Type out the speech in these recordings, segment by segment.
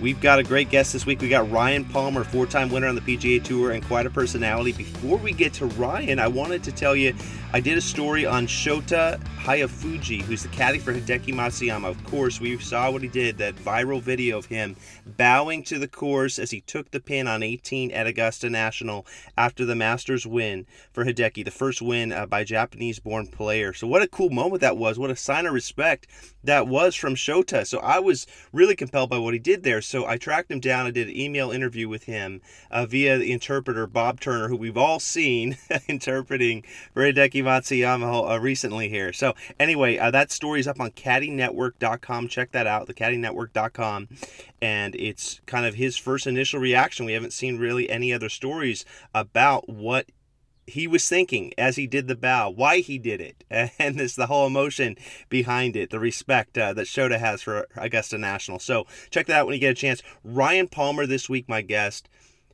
We've got a great guest this week. We got Ryan Palmer, four time winner on the PGA Tour and quite a personality. Before we get to Ryan, I wanted to tell you I did a story on Shota Hayafuji, who's the caddy for Hideki Matsuyama. Of course, we saw what he did, that viral video of him bowing to the course as he took the pin on 18 at Augusta National after the Masters win for Hideki, the first win uh, by Japanese born player. So, what a cool moment that was. What a sign of respect that was from Shota. So, I was really compelled by what he did there. So, I tracked him down. I did an email interview with him uh, via the interpreter, Bob Turner, who we've all seen interpreting Hideki Matsuyama uh, recently here. So anyway, uh, that story is up on caddynetwork.com. Check that out, the caddynetwork.com. And it's kind of his first initial reaction. We haven't seen really any other stories about what he was thinking as he did the bow, why he did it, and this the whole emotion behind it, the respect uh, that Shota has for Augusta National. So check that out when you get a chance. Ryan Palmer this week, my guest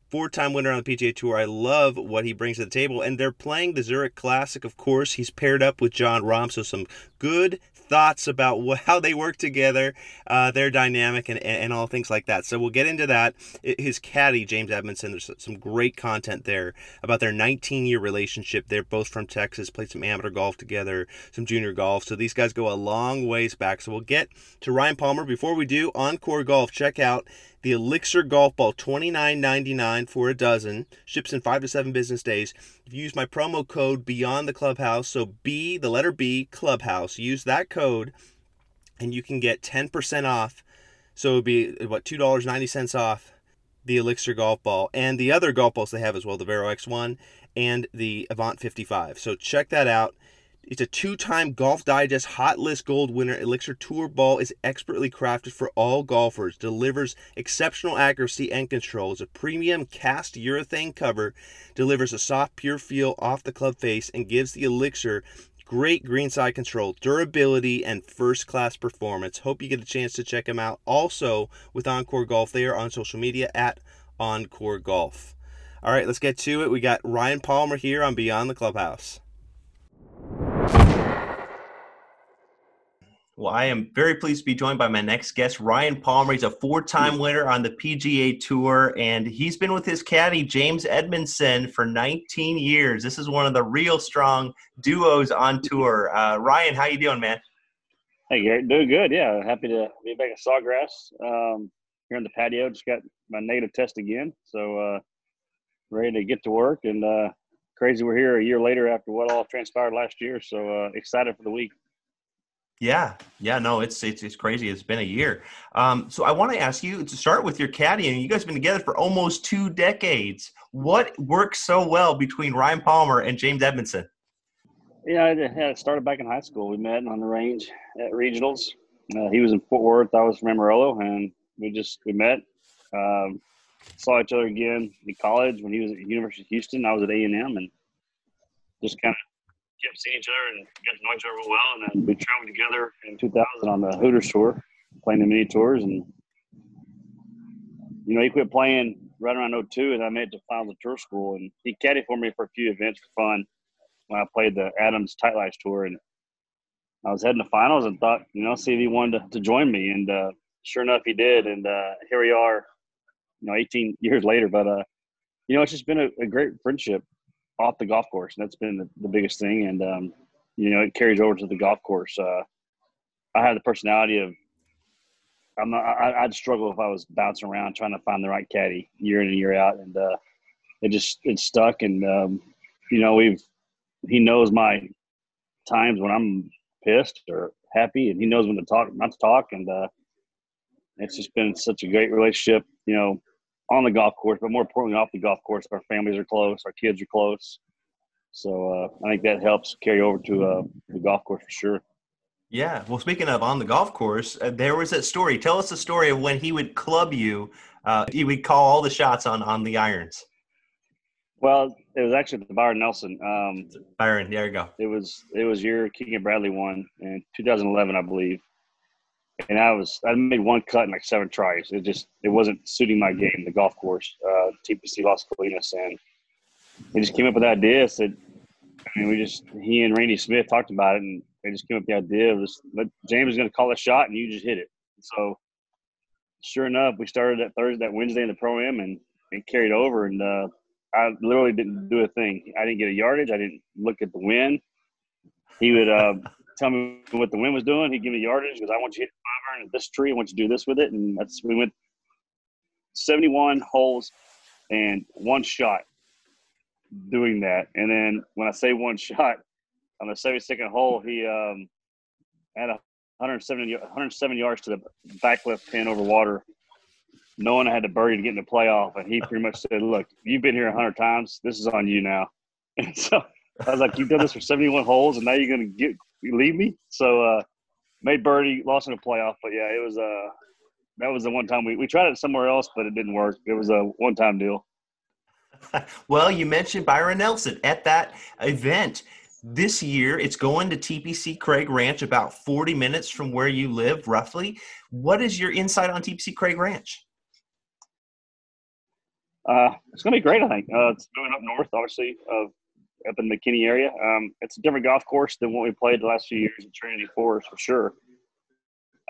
four time winner on the PGA Tour. I love what he brings to the table. And they're playing the Zurich Classic, of course. He's paired up with Jon Rahm, so some good thoughts about how they work together, uh, their dynamic, and, and all things like that. So we'll get into that. His caddy, James Edmondson, there's some great content there about their 19 year relationship. They're both from Texas, played some amateur golf together, some junior golf. So these guys go a long ways back. So we'll get to Ryan Palmer. Before we do, OnCore Golf, check out the Elixir Golf Ball, $29.99 for a dozen. Ships in five to seven business days. If you use my promo code Beyond the Clubhouse, so B, the letter B, Clubhouse, use that code and you can get 10% off. So it would be, what, $2.90 off the Elixir golf ball and the other golf balls they have as well, the Vero X1 and the Avant 55. So check that out. It's a two time Golf Digest Hot List Gold winner. Elixir Tour Ball is expertly crafted for all golfers, delivers exceptional accuracy and control. It's a premium cast urethane cover, delivers a soft, pure feel off the club face, and gives the Elixir great greenside control, durability, and first class performance. Hope you get a chance to check them out. Also, with OnCore Golf, they are on social media at OnCore Golf. All right, let's get to it. We got Ryan Palmer here on Beyond the Clubhouse. Well, I am very pleased to be joined by my next guest, Ryan Palmer. He's a four time winner on the PGA Tour, and he's been with his caddy, James Edmondson, for 19 years. This is one of the real strong duos on tour. Uh, Ryan, how you doing, man? Hey, Garrett, doing good. Yeah, happy to be back at Sawgrass um, here on the patio. Just got my negative test again, so uh, ready to get to work. And uh, crazy, we're here a year later after what all transpired last year. So uh, excited for the week. Yeah, yeah, no, it's it's it's crazy. It's been a year. Um, so I want to ask you to start with your caddy, and you guys have been together for almost two decades. What works so well between Ryan Palmer and James Edmondson? Yeah, it started back in high school. We met on the range at regionals. Uh, he was in Fort Worth. I was from Amarillo, and we just we met. Um, saw each other again in college when he was at University of Houston. I was at A and M, and just kind of kept seeing each other and got to know each other real well. And then we traveled together in 2000 on the Hooters tour, playing the mini tours. And, you know, he quit playing right around 02 and I made it to finals of tour school. And he caddied for me for a few events for fun when I played the Adams Tight Lies tour. And I was heading to finals and thought, you know, see if he wanted to, to join me. And uh, sure enough, he did. And uh, here we are, you know, 18 years later. But, uh, you know, it's just been a, a great friendship off the golf course. And that's been the, the biggest thing. And, um, you know, it carries over to the golf course. Uh, I have the personality of, I'm not, I, would struggle if I was bouncing around trying to find the right caddy year in and year out. And, uh, it just, it's stuck. And, um, you know, we've, he knows my times when I'm pissed or happy and he knows when to talk, not to talk. And, uh, it's just been such a great relationship, you know, on the golf course, but more importantly, off the golf course. Our families are close, our kids are close. So uh, I think that helps carry over to uh, the golf course for sure. Yeah. Well, speaking of on the golf course, uh, there was that story. Tell us the story of when he would club you. Uh, he would call all the shots on on the irons. Well, it was actually the Byron Nelson. Um, Byron, there you go. It was it was your Keegan Bradley one in 2011, I believe. And I was I made one cut in like seven tries. It just it wasn't suiting my game, the golf course, uh, TPC Las Colinas, and he just came up with the idea. Said, I mean, we just he and Randy Smith talked about it, and they just came up with the idea of this. James is going to call a shot, and you just hit it. So, sure enough, we started that Thursday, that Wednesday in the pro am, and it carried over. And uh, I literally didn't do a thing. I didn't get a yardage. I didn't look at the wind. He would uh, tell me what the wind was doing. He'd give me yardage because I want you to hit five iron at this tree. I want you to do this with it. And that's we went 71 holes and one shot doing that. And then when I say one shot on the 72nd hole, he um, had a 170, 107 yards to the back left pin over water knowing I had to birdie to get in the playoff. And he pretty much said, Look, you've been here a hundred times. This is on you now. And so I was like, You've done this for 71 holes and now you're going to get leave me. So, uh, made birdie, lost in the playoff. But yeah, it was, uh, that was the one time we, we tried it somewhere else, but it didn't work. It was a one time deal. well, you mentioned Byron Nelson at that event. This year, it's going to TPC Craig Ranch, about 40 minutes from where you live, roughly. What is your insight on TPC Craig Ranch? Uh, it's going to be great, I think. Uh, it's moving up north, obviously, of up in the McKinney area. Um, it's a different golf course than what we played the last few years in Trinity Forest, for sure.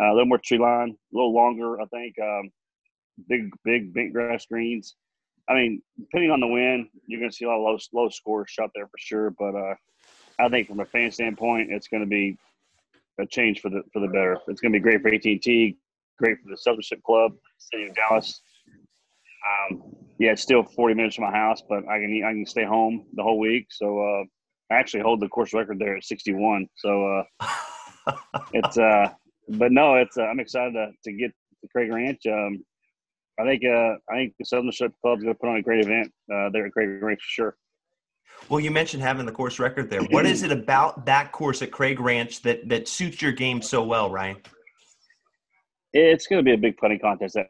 Uh, a little more tree line, a little longer, I think. Um, big, big, big grass greens. I mean, depending on the wind, you're going to see a lot of low, low scores shot there for sure. But uh, I think from a fan standpoint, it's going to be a change for the for the better. It's going to be great for AT&T, great for the Salesmanship Club, City of Dallas. Um, yeah, it's still 40 minutes from my house, but I can I can stay home the whole week. So uh, I actually hold the course record there at 61. So uh, it's uh, but no, it's uh, I'm excited to, to get to Craig Ranch. Um, I think uh, I think the Salesmanship Club is going to put on a great event uh, there at Craig Ranch for sure. Well, you mentioned having the course record there. What is it about that course at Craig Ranch that that suits your game so well, Ryan? It's going to be a big putting contest that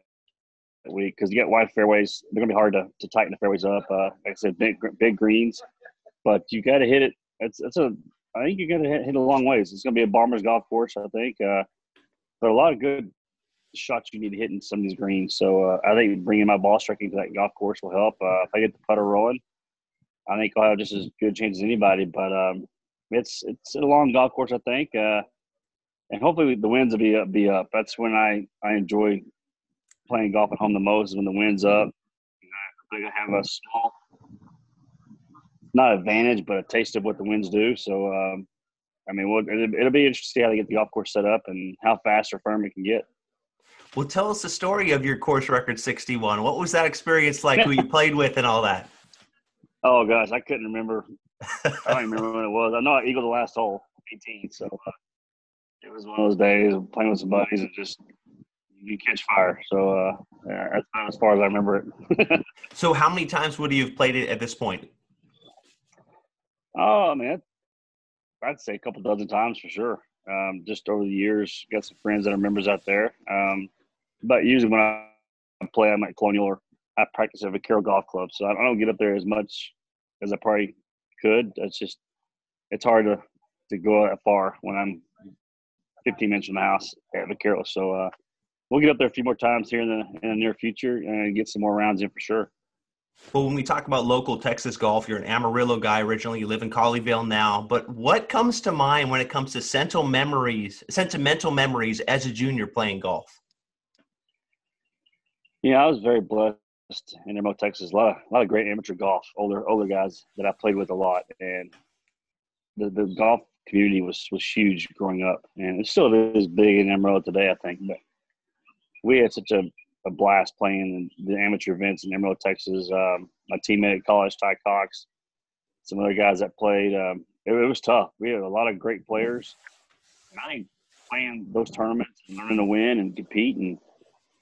week because you get wide fairways. They're gonna be hard to, to tighten the fairways up. Uh, like I said, big big greens, but you got to hit it. It's it's a I think you got to hit, hit a long ways. It's gonna be a bomber's golf course, I think. Uh, but a lot of good shots you need to hit in some of these greens. So uh, I think bringing my ball striking to that golf course will help. Uh, if I get the putter rolling, I think I'll have just as good a chance as anybody. But um, it's it's a long golf course, I think. Uh, and hopefully the winds will be up, be up. That's when I, I enjoy playing golf at home the most is when the wind's up. I think I have a small, not advantage, but a taste of what the winds do. So, um, I mean, we'll, it'll, it'll, be interesting to see how they get the golf course set up and how fast or firm it can get. Well, tell us the story of your course record 61. What was that experience like? who you played with and all that? Oh gosh, I couldn't remember. I don't remember when it was. I know I eagled the last hole, 18. So uh, it was one of those days playing with some buddies and just you catch fire. So uh, yeah, that's about as far as I remember it. so how many times would you have played it at this point? Oh man, I'd say a couple dozen times for sure. Um, just over the years, got some friends that are members out there. Um, but usually when I play, I'm at Colonial or I practice at Vaquero Golf Club, so I don't get up there as much as I probably could. It's just it's hard to to go that far when I'm 15 minutes from the house at Vaquero. So uh, we'll get up there a few more times here in the in the near future and get some more rounds in for sure. Well, when we talk about local Texas golf, you're an Amarillo guy originally. You live in Colleyville now, but what comes to mind when it comes to sentimental memories, sentimental memories as a junior playing golf? Yeah, I was very blessed in Amarillo, Texas. A lot of a lot of great amateur golf, older older guys that I played with a lot, and the the golf community was was huge growing up, and it still is big in Amarillo today, I think. But we had such a, a blast playing the amateur events in Amarillo, Texas. Um, my teammate at college, Ty Cox, some other guys that played. Um, it, it, was tough. We had a lot of great players. And I playing those tournaments and learning to win and compete and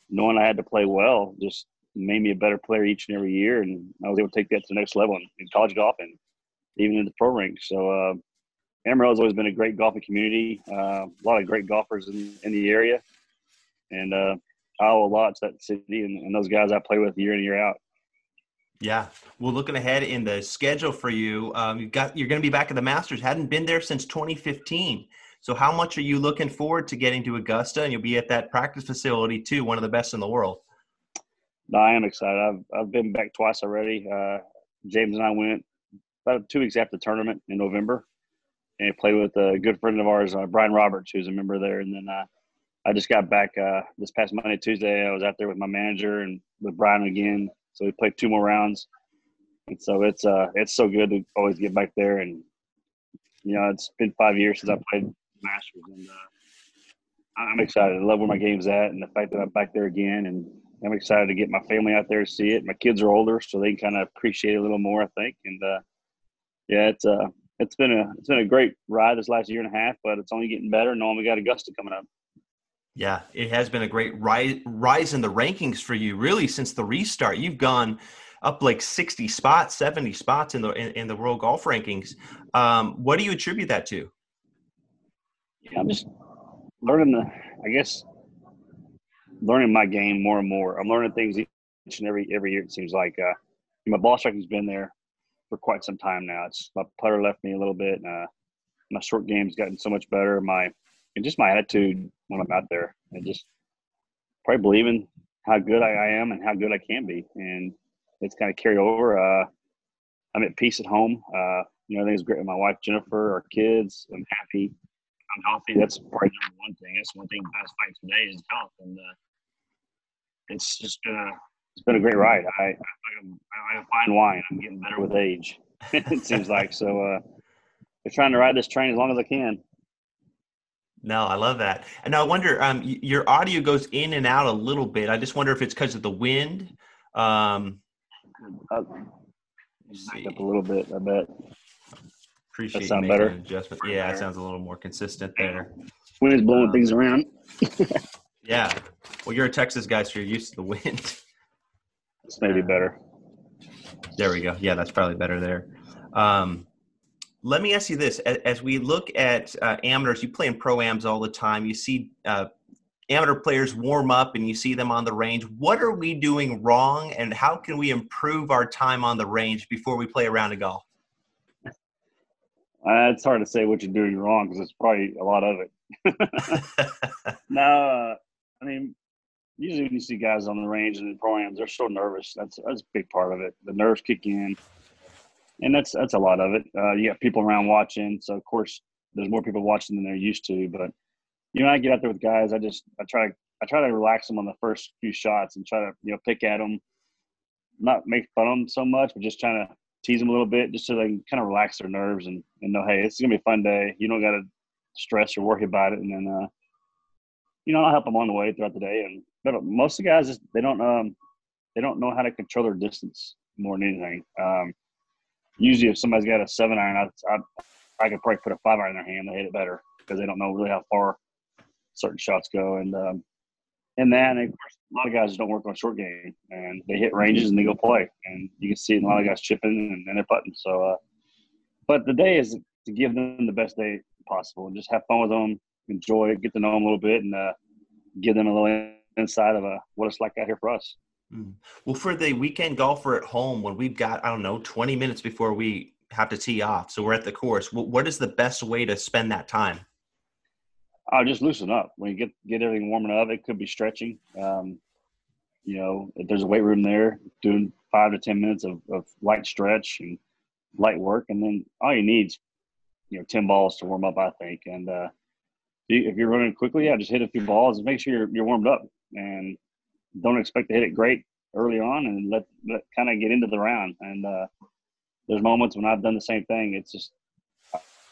knowing I had to play well just made me a better player each and every year. And I was able to take that to the next level in, in college golf and even in the pro ranks. So uh, Amarillo's always been a great golfing community. Uh, a lot of great golfers in, in the area, and uh, I owe a lot to that city and, and those guys I play with year in year out. Yeah. Well, looking ahead in the schedule for you, um, you've got you're going to be back at the Masters. Hadn't been there since 2015. So, how much are you looking forward to getting to Augusta? And you'll be at that practice facility too, one of the best in the world. No, I am excited. I've I've been back twice already. Uh, James and I went about two weeks after the tournament in November, and played with a good friend of ours, uh, Brian Roberts, who's a member there. And then uh, I just got back uh, this past Monday, Tuesday. I was out there with my manager and with Brian again. So we played two more rounds, and so it's uh it's so good to always get back there. And you know, it's been five years since I played Masters, and uh, I'm excited. I love where my game's at, and the fact that I'm back there again, and I'm excited to get my family out there to see it. My kids are older, so they can kind of appreciate it a little more, I think. And uh, yeah, it's uh it's been a it's been a great ride this last year and a half, but it's only getting better. Knowing we got Augusta coming up. Yeah, it has been a great rise, rise in the rankings for you, really, since the restart. You've gone up like 60 spots, 70 spots in the in, in the world golf rankings. Um, what do you attribute that to? Yeah, I'm just learning the, I guess, learning my game more and more. I'm learning things each and every every year. It seems like uh, my ball striking's been there for quite some time now. It's my putter left me a little bit. Uh, my short game's gotten so much better. My and just my attitude when I'm out there, and just probably believing how good I, am and how good I can be, and it's kind of carried over. Uh, I'm at peace at home. Uh, you know, everything's great with my wife Jennifer, our kids. I'm happy. I'm healthy. That's probably number one thing. That's one thing best fight today is health, and uh, it's just been a it's been a great ride. I I, I fine wine. I'm getting better with age. it seems like so. Uh, I'm trying to ride this train as long as I can. No, I love that. And I wonder, um, your audio goes in and out a little bit. I just wonder if it's because of the wind. Um, uh, up a little bit, I bet. Appreciate that sound better. Adjustment. Yeah, it sounds a little more consistent there. Wind's blowing um, things around. yeah. Well, you're a Texas guy, so you're used to the wind. It's maybe better. There we go. Yeah, that's probably better there. Um, let me ask you this: as we look at uh, amateurs, you play in pro ams all the time. You see uh, amateur players warm up, and you see them on the range. What are we doing wrong, and how can we improve our time on the range before we play a round of golf? Uh, it's hard to say what you're doing wrong because it's probably a lot of it. no, uh, I mean, usually when you see guys on the range and in pro-ams, they're so nervous. That's that's a big part of it. The nerves kick in and that's that's a lot of it. Uh, you got people around watching, so of course there's more people watching than they're used to. But you know, I get out there with guys. I just I try to I try to relax them on the first few shots and try to you know pick at them, not make fun of them so much, but just trying to tease them a little bit, just so they can kind of relax their nerves and and know, hey, it's gonna be a fun day. You don't got to stress or worry about it, and then uh, you know I'll help them on the way throughout the day. And but most of the guys they don't um they don't know how to control their distance more than anything. Um, usually if somebody's got a seven iron, I, I, I could probably put a five iron in their hand. They hit it better because they don't know really how far certain shots go. And um, and then of course, a lot of guys don't work on short game and they hit ranges and they go play. And you can see a lot of guys chipping and, and they're putting. So, uh, but the day is to give them the best day possible and just have fun with them, enjoy it, get to know them a little bit, and uh, give them a little insight of uh, what it's like out here for us. Mm. Well, for the weekend golfer at home, when we've got, I don't know, 20 minutes before we have to tee off, so we're at the course, what is the best way to spend that time? I'll just loosen up. When you get get everything warming up, it could be stretching. Um, you know, if there's a weight room there, doing five to 10 minutes of, of light stretch and light work. And then all you need is, you know, 10 balls to warm up, I think. And uh, if you're running quickly, yeah, just hit a few balls and make sure you're, you're warmed up. And don't expect to hit it great early on and let, let kind of get into the round. And uh, there's moments when I've done the same thing. It's just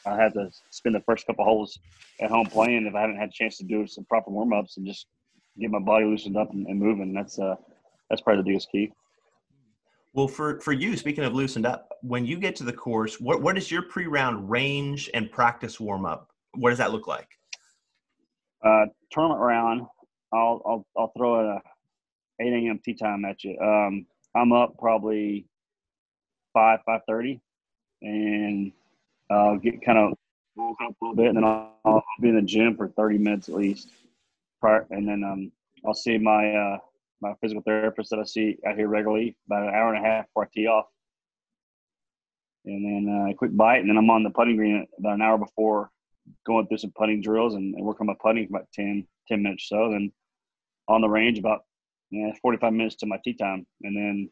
I had to spend the first couple holes at home playing if I haven't had a chance to do some proper warm ups and just get my body loosened up and, and moving. That's uh that's probably the biggest key. Well, for for you, speaking of loosened up, when you get to the course, what what is your pre round range and practice warm up? What does that look like? Uh, tournament round, I'll I'll I'll throw a 8 a.m. tea time at you. Um, I'm up probably five five thirty, and I'll get kind of woke up a little bit, and then I'll, I'll be in the gym for 30 minutes at least. Prior, and then um, I'll see my uh, my physical therapist that I see out here regularly about an hour and a half before I tee off. And then uh, a quick bite, and then I'm on the putting green about an hour before going through some putting drills and, and working on my putting for about 10, 10 minutes or so. Then on the range about yeah, 45 minutes to my tee time. And then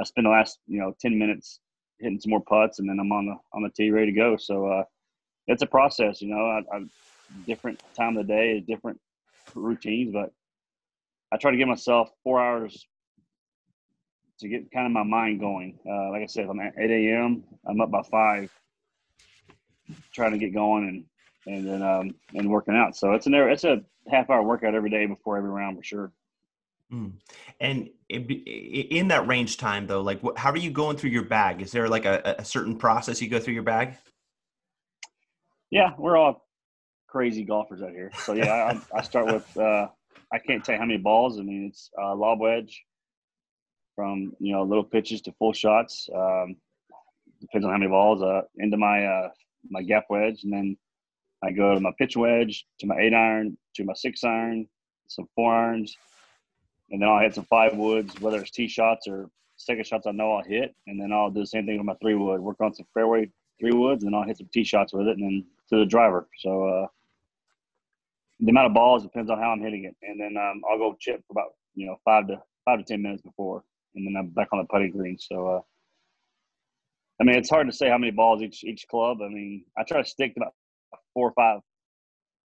I spend the last, you know, 10 minutes hitting some more putts and then I'm on the, on the tee ready to go. So, uh, it's a process, you know, I, I different time of the day, different routines, but I try to give myself four hours to get kind of my mind going. Uh, like I said, I'm at 8 a.m. I'm up by five, trying to get going and and then um, and working out. So it's an it's a half hour workout every day before every round for sure. Mm. And in that range time, though, like how are you going through your bag? Is there like a, a certain process you go through your bag? Yeah, we're all crazy golfers out here. So yeah, I, I start with uh, I can't tell you how many balls. I mean, it's uh, lob wedge from you know little pitches to full shots. Um, depends on how many balls. Uh, into my uh, my gap wedge, and then I go to my pitch wedge, to my eight iron, to my six iron, some four irons, and then I'll hit some five woods, whether it's tee shots or second shots. I know I'll hit, and then I'll do the same thing with my three wood. Work on some fairway three woods, and I'll hit some tee shots with it, and then to the driver. So uh, the amount of balls depends on how I'm hitting it, and then um, I'll go chip for about you know five to five to ten minutes before, and then I'm back on the putting green. So, uh, I mean, it's hard to say how many balls each each club. I mean, I try to stick to about four or five,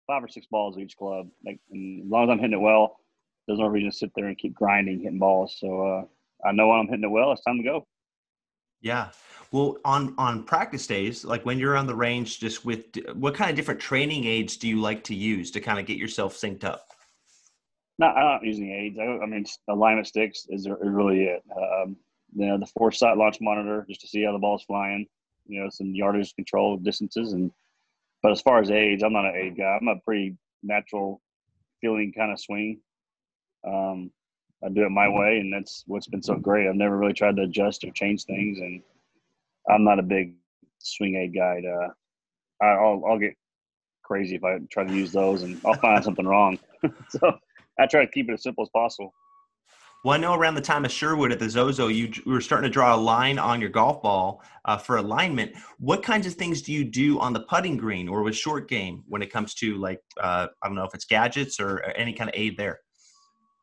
five or six balls each club. Like, as long as I'm hitting it well, there's no reason to sit there and keep grinding hitting balls. So, uh, I know when I'm hitting it well, it's time to go. Yeah. Well, on on practice days, like when you're on the range, just with what kind of different training aids do you like to use to kind of get yourself synced up? No, I'm not using aids. I, I mean, alignment sticks is really it. Um, you know, the foresight launch monitor just to see how the ball's flying. You know, some yardage control distances, and but as far as aids, I'm not an aid guy. I'm a pretty natural feeling kind of swing. Um, I do it my way, and that's what's been so great. I've never really tried to adjust or change things, and I'm not a big swing aid guy. To, I'll I'll get crazy if I try to use those, and I'll find something wrong. so I try to keep it as simple as possible. Well, I know around the time of Sherwood at the Zozo, you were starting to draw a line on your golf ball uh, for alignment. What kinds of things do you do on the putting green or with short game when it comes to like uh, I don't know if it's gadgets or any kind of aid there?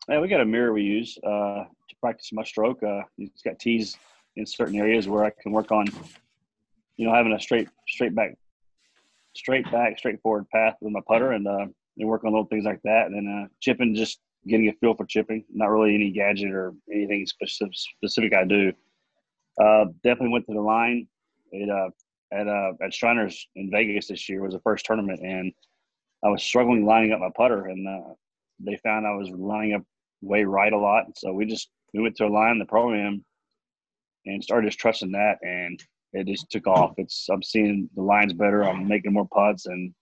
Yeah, we got a mirror we use uh, to practice my stroke. Uh, it's got tees in certain areas where I can work on, you know, having a straight, straight back, straight back, straightforward path with my putter, and uh, and work on little things like that. And then uh, chipping, just getting a feel for chipping. Not really any gadget or anything specific, specific I do. Uh, definitely went to the line. It uh, at uh, at Shriners in Vegas this year was the first tournament, and I was struggling lining up my putter, and uh, they found I was lining up way right a lot. So we just we went to a line the program and started just trusting that, and it just took off. It's I'm seeing the lines better. I'm making more putts, and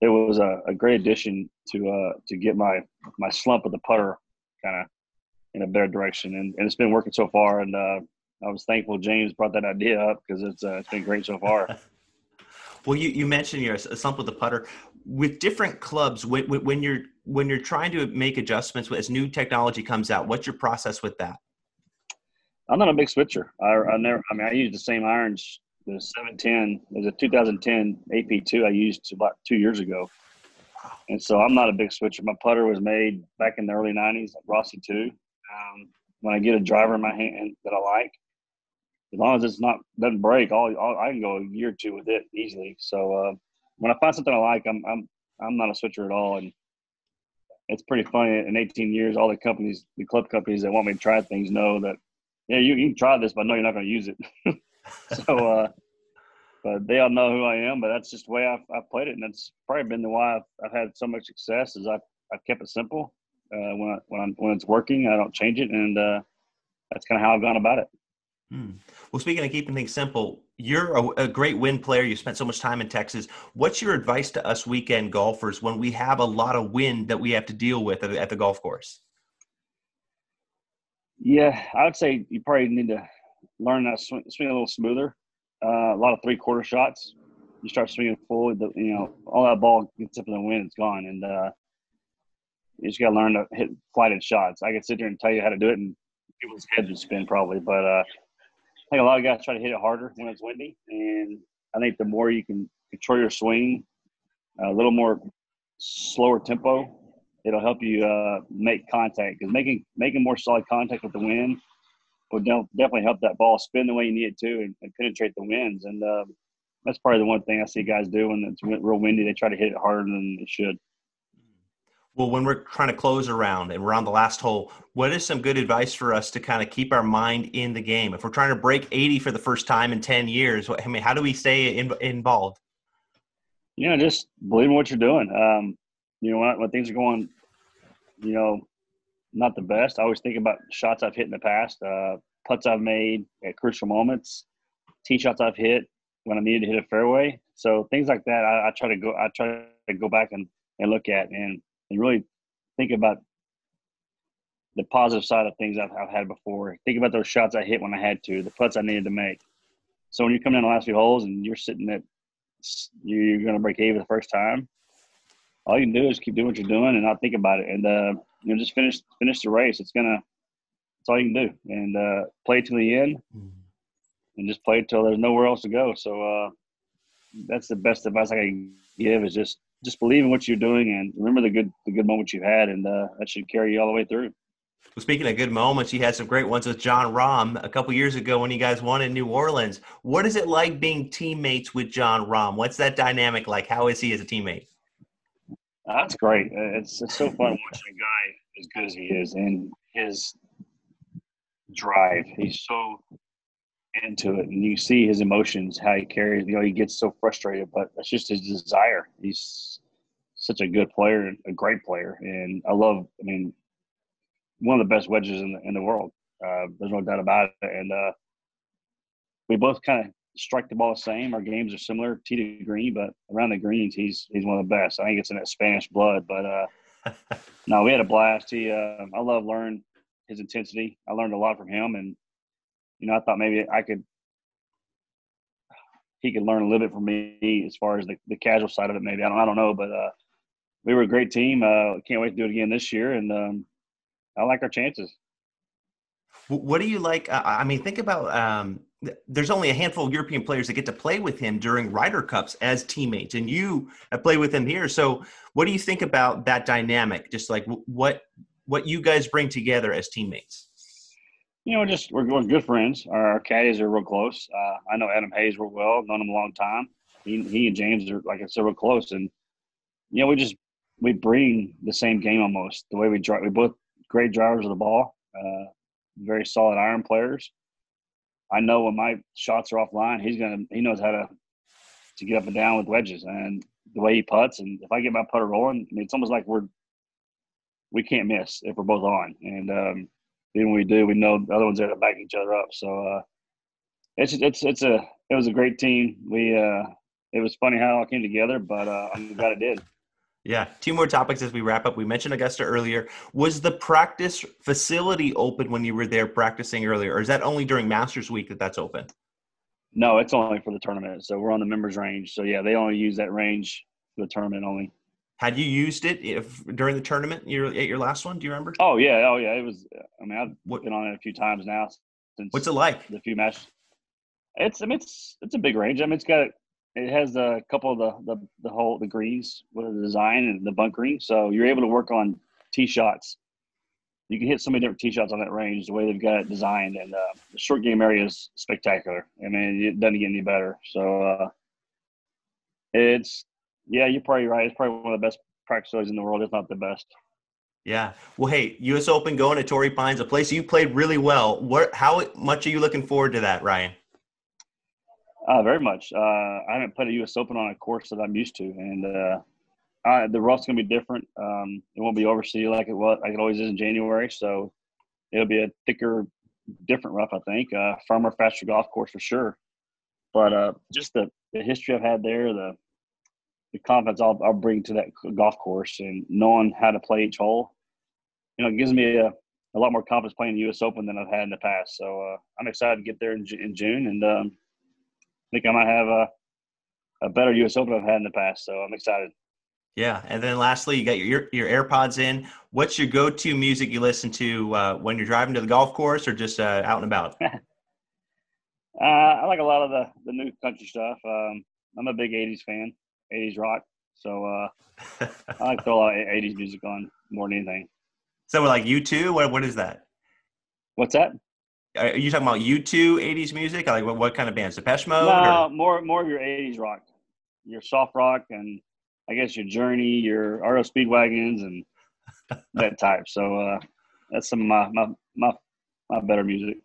it was a, a great addition to uh to get my my slump with the putter kind of in a better direction, and, and it's been working so far. And uh, I was thankful James brought that idea up because it's uh, it's been great so far. well, you, you mentioned your slump with the putter with different clubs when, when you're when you're trying to make adjustments as new technology comes out. What's your process with that? I'm not a big switcher. I, I never. I mean, I use the same irons. The 710. There's a 2010 AP2 I used about two years ago, and so I'm not a big switcher. My putter was made back in the early 90s, like Rossie 2. Um, when I get a driver in my hand that I like, as long as it's not doesn't break, all, all I can go a year or two with it easily. So uh, when I find something I like, I'm I'm I'm not a switcher at all, and it's pretty funny. In 18 years, all the companies, the club companies that want me to try things know that yeah, you, you can try this, but no, you're not going to use it. so, uh, but they all know who I am. But that's just the way I've, I've played it, and that's probably been the why I've, I've had so much success. Is I've, I've kept it simple. Uh, when I, when I'm, when it's working, I don't change it, and uh, that's kind of how I've gone about it. Hmm. Well, speaking of keeping things simple, you're a, a, great wind player. You spent so much time in Texas. What's your advice to us weekend golfers when we have a lot of wind that we have to deal with at, at the golf course? Yeah, I would say you probably need to learn that swing, swing a little smoother. uh, a lot of three quarter shots. You start swinging forward, the, you know, all that ball gets up in the wind, it's gone, and uh, you just got to learn to hit flighted shots. I could sit there and tell you how to do it, and people's heads would spin probably. But uh, I think a lot of guys try to hit it harder when it's windy, and I think the more you can control your swing, a little more slower tempo, it'll help you uh, make contact. Because making making more solid contact with the wind will definitely help that ball spin the way you need it to and, and penetrate the winds. And uh, that's probably the one thing I see guys do when it's real windy. They try to hit it harder than it should. Well, when we're trying to close around and we're on the last hole, what is some good advice for us to kind of keep our mind in the game? If we're trying to break 80 for the first time in 10 years, I mean, how do we stay in, involved? You know, just believe in what you're doing. Um, you know, when, when things are going, you know, not the best. I always think about shots I've hit in the past, uh, putts I've made at crucial moments, tee shots I've hit when I needed to hit a fairway. So things like that, I, I try to go. I try to go back and, and look at and, and really think about the positive side of things I've, I've had before. Think about those shots I hit when I had to, the putts I needed to make. So when you come in the last few holes and you're sitting at you're going to break even the first time, all you can do is keep doing what you're doing and not think about it. And uh, you know, just finish finish the race. It's gonna. That's all you can do, and uh, play to the end, mm-hmm. and just play till there's nowhere else to go. So uh, that's the best advice I can give is just just believe in what you're doing and remember the good the good moments you've had, and uh, that should carry you all the way through. Well, speaking of good moments, you had some great ones with Jon Rahm a couple years ago when you guys won in New Orleans. What is it like being teammates with Jon Rahm? What's that dynamic like? How is he as a teammate? That's great. Uh, it's, it's so fun watching a guy as good as he is and his drive. He's so into it, and you see his emotions, how he carries. You know, he gets so frustrated, but that's just his desire. He's such a good player, a great player, and I love. I mean, one of the best wedges in the in the world. Uh, there's no doubt about it. And uh, we both kind of strike the ball the same. Our games are similar, tee to green, but around the greens, he's he's one of the best. I think it's in that Spanish blood. But uh, no, we had a blast. He, uh, I love learning his intensity. I learned a lot from him, and you know, I thought maybe I could. He could learn a little bit from me as far as the, the casual side of it. Maybe I don't, I don't know, but uh, we were a great team. Uh, can't wait to do it again this year, and um, I like our chances. What do you like? I mean, think about um, there's only a handful of European players that get to play with him during Ryder Cups as teammates, and you played with him here. So, what do you think about that dynamic? Just like what what you guys bring together as teammates? You know, just we're, good friends. Our, our caddies are real close. Uh, I know Adam Hayes real well. Known him a long time. He, he and James are like I said, real close, and you know, we just we bring the same game almost. The way we drive, we both great drivers of the ball, uh, very solid iron players I know when my shots are offline, he's gonna he knows how to to get up and down with wedges and the way he puts. And if I get my putter rolling, I mean, it's almost like we're we can't miss if we're both on. And um, even when we do, we know the other ones there to back each other up. So uh, it's it's it's a it was a great team. We uh, it was funny how it all came together, but uh, I'm glad it did. Yeah. Two more topics as we wrap up. We mentioned Augusta earlier. Was the practice facility open when you were there practicing earlier, or is that only during Masters Week that that's open? No, it's only for the tournament. So we're on the members range. So yeah, they only use that range for the tournament only. Had you used it if during the tournament your at your last one? Do you remember? Oh yeah, oh yeah. It was. I mean, I've what, been on it a few times now. Since what's it like? The few matches. It's I mean it's it's a big range. I mean it's got it has a couple of the the, the whole the greens with the design and the bunkering, so you're able to work on tee shots. You can hit so many different tee shots on that range the way they've got it designed, and uh, the short game area is spectacular. I mean, it doesn't get any better. So uh, it's yeah, you're probably right. It's probably one of the best practice facilities in the world, if not the best. Yeah. Well, hey, U.S. Open going to Torrey Pines, a place you played really well. What? How much are you looking forward to that, Ryan? Uh, very much. Uh, I haven't played a U.S. Open on a course that I'm used to, and uh, uh, the rough's gonna be different. Um, it won't be overseas like it was, like it always is in January. So it'll be a thicker, different rough. I think uh, firmer, faster golf course for sure. But uh, just the, the history I've had there, the the confidence I'll, I'll bring to that golf course, and knowing how to play each hole, you know, it gives me a, a lot more confidence playing the U.S. Open than I've had in the past. So uh, I'm excited to get there in, in June and. Um, think I might have a a better U.S. Open I've had in the past. So I'm excited. Yeah, and then lastly, you got your your AirPods in. What's your go-to music you listen to uh, when you're driving to the golf course or just uh, out and about? uh, I like a lot of the the new country stuff. Um, I'm a big '80s fan, '80s rock. So uh, I like to throw a lot of '80s music on more than anything. So we're like U2, what what is that? What's that? Are you talking about U2 '80s music? Like what, what kind of bands? Depeche Mode? No, or? more more of your '80s rock, your soft rock, and I guess your Journey, your REO Speedwagons, and that type. So uh, that's some of my, my my my better music.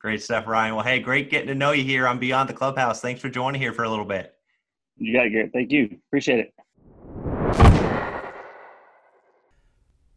Great stuff, Ryan. Well, hey, great getting to know you here on Beyond the Clubhouse. Thanks for joining here for a little bit. You got it, Garrett. Thank you. Appreciate it.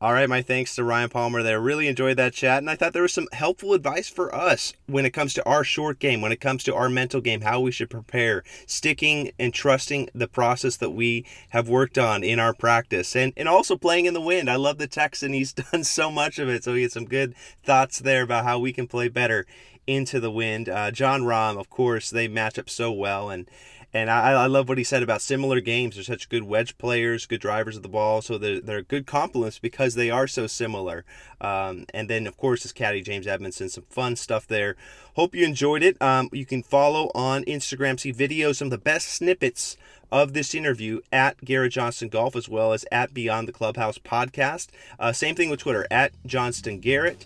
All right, my thanks to Ryan Palmer there. Really enjoyed that chat, and I thought there was some helpful advice for us when it comes to our short game, when it comes to our mental game, how we should prepare, sticking and trusting the process that we have worked on in our practice, and, and also playing in the wind. I love the text, and he's done so much of it, so he had some good thoughts there about how we can play better into the wind. Uh, Jon Rahm, of course, they match up so well, and and I, I love what he said about similar games. They're such good wedge players, good drivers of the ball, so they're, they're good complements because they are so similar. Um, and then, of course, his caddy, James Edmondson, some fun stuff there. Hope you enjoyed it. Um, you can follow on Instagram, see videos, some of the best snippets of this interview at Garrett Johnston Golf, as well as at Beyond the Clubhouse podcast. Uh, same thing with Twitter, at Johnston Garrett.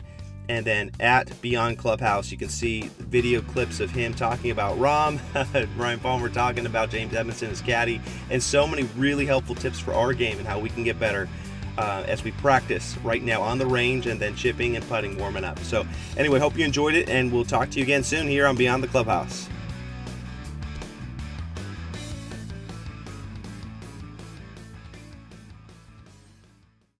And then at Beyond Clubhouse, you can see video clips of him talking about Rahm, Ryan Palmer talking about James Edmondson, his caddy, and so many really helpful tips for our game and how we can get better uh, as we practice right now on the range and then chipping and putting warming up. So, anyway, hope you enjoyed it, and we'll talk to you again soon here on Beyond the Clubhouse.